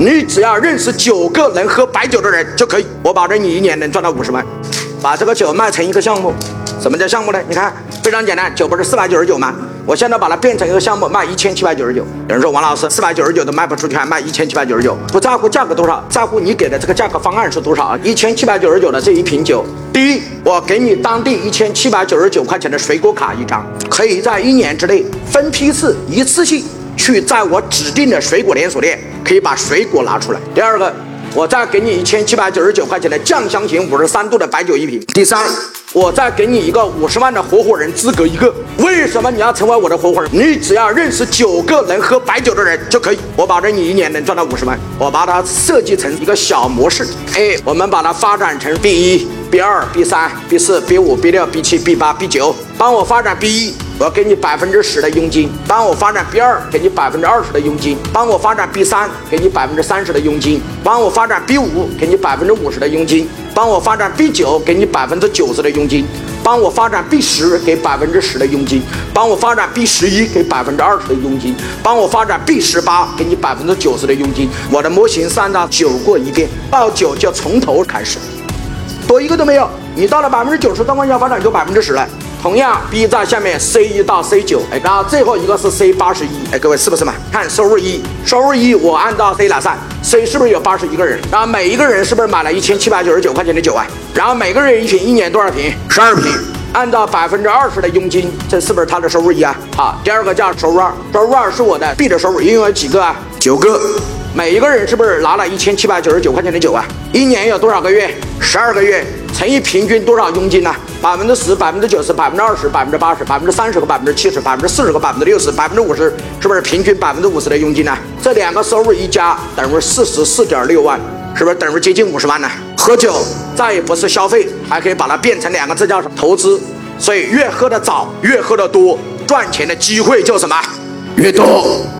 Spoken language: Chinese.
你只要认识九个能喝白酒的人就可以，我保证你一年能赚到五十万。把这个酒卖成一个项目，什么叫项目呢？你看非常简单，酒不是四百九十九吗？我现在把它变成一个项目，卖一千七百九十九。有人说王老师四百九十九都卖不出去，还卖一千七百九十九？不在乎价格多少，在乎你给的这个价格方案是多少啊？一千七百九十九的这一瓶酒，第一，我给你当地一千七百九十九块钱的水果卡一张，可以在一年之内分批次、一次性去在我指定的水果连锁店可以把水果拿出来。第二个。我再给你一千七百九十九块钱的酱香型五十三度的白酒一瓶。第三，我再给你一个五十万的合伙人资格一个。为什么你要成为我的合伙人？你只要认识九个能喝白酒的人就可以，我保证你一年能赚到五十万。我把它设计成一个小模式，哎，我们把它发展成 B 一、B 二、B 三、B 四、B 五、B 六、B 七、B 八、B 九，帮我发展 B 一。我要给你百分之十的佣金，帮我发展 B 二，给你百分之二十的佣金，帮我发展 B 三，给你百分之三十的佣金，帮我发展 B 五，给你百分之五十的佣金，帮我发展 B 九，给你百分之九十的佣金，帮我发展 B 十，给百分之十的佣金，帮我发展 B 十一，给百分之二十的佣金，帮我发展 B 十八，给你百分之九十的佣金。我的模型算到九过一遍，到九就从头开始，多一个都没有。你到了百分之九十，状况下发展就百分之十了。同样，B 站下面 C 一到 C 九，哎，然后最后一个是 C 八十一，哎，各位是不是嘛？看收入一，收入一，我按照 C 来算，C 是不是有八十一个人？然后每一个人是不是买了一千七百九十九块钱的酒啊？然后每个人一瓶，一年多少瓶？十二瓶。按照百分之二十的佣金，这是不是他的收入一啊？好，第二个叫收入二，收入二是我的 B 的收入，一共有几个啊？九个。每一个人是不是拿了一千七百九十九块钱的酒啊？一年有多少个月？十二个月。乘以平均多少佣金呢？百分之十、百分之九十、百分之二十、百分之八十、百分之三十和百分之七十、百分之四十和百分之六十、百分之五十，是不是平均百分之五十的佣金呢？这两个收入一加等于四十四点六万，是不是等于接近五十万呢？喝酒再也不是消费，还可以把它变成两个字叫什么？投资。所以越喝的早，越喝的多，赚钱的机会就什么？越多。